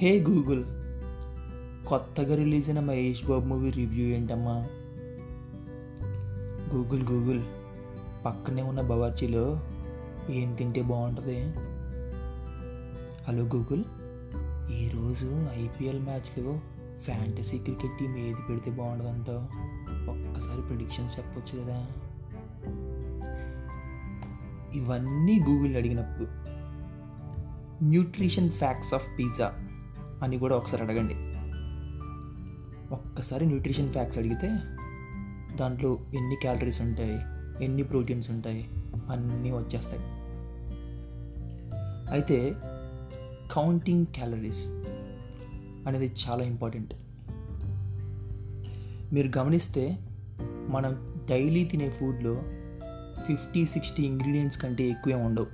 హే Google కొత్తగా release అయిన Mahesh Babu movie review ఏంటమ్మా? గూగుల్ గూగుల్ పక్కనే ఉన్న బవార్చీలో ఏం తింటే బాగుంటుంది? హలో గూగుల్ ఈరోజు ఐపీఎల్ మ్యాచ్లో ఫ్యాంటసీ క్రికెట్ టీం ఏది పెడితే బాగుంటుందంటో ఒక్కసారి ప్రిడిక్షన్స్ చెప్పొచ్చు కదా? ఇవన్నీ గూగుల్ అడిగినప్పుడు. Nutrition facts of pizza. అని కూడా ఒకసారి అడగండి. ఒక్కసారి న్యూట్రిషన్ ఫ్యాక్ట్స్ అడిగితే దాంట్లో ఎన్ని క్యాలరీస్ ఉంటాయి ఎన్ని ప్రోటీన్స్ ఉంటాయి అన్నీ వచ్చేస్తాయి. అయితే కౌంటింగ్ క్యాలరీస్ అనేది చాలా ఇంపార్టెంట్. మీరు గమనిస్తే మనం డైలీ తినే ఫుడ్లో ఫిఫ్టీ సిక్స్టీ ఇంగ్రీడియంట్స్ కంటే ఎక్కువే ఉండవు.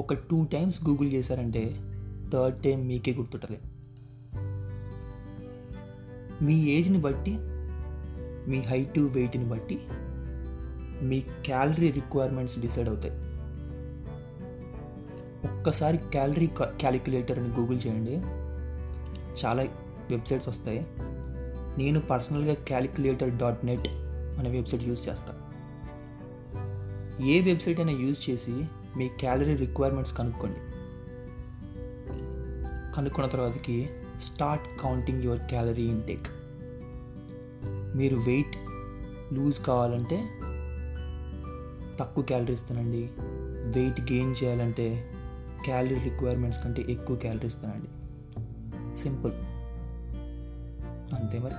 ఒక టూ టైమ్స్ గూగుల్ చేశారంటే థర్డ్ టైం మీకే గుర్తుంటుంది. మీ ఏజ్ని బట్టి మీ హైట్ వెయిట్ని బట్టి మీ క్యాలరీ రిక్వైర్మెంట్స్ డిసైడ్ అవుతాయి. ఒక్కసారి క్యాలరీ క్యాలిక్యులేటర్ అని గూగుల్ చేయండి. చాలా వెబ్సైట్స్ వస్తాయి. నేను పర్సనల్గా క్యాలిక్యులేటర్ డాట్ నెట్ అనే వెబ్సైట్ యూజ్ చేస్తాను ఏ వెబ్సైట్ అయినా యూజ్ చేసి మీ క్యాలరీ రిక్వైర్మెంట్స్ కనుక్కోండి. కనుక్కున్న తర్వాతకి start counting your calorie intake మీరు వెయిట్ లూజ్ కావాలంటే తక్కువ క్యాలరీస్ తినండి వెయిట్ గెయిన్ చేయాలంటే క్యాలరీ రిక్వైర్మెంట్స్ కంటే ఎక్కువ క్యాలరీస్ తినండి సింపుల్ అంతే మరి.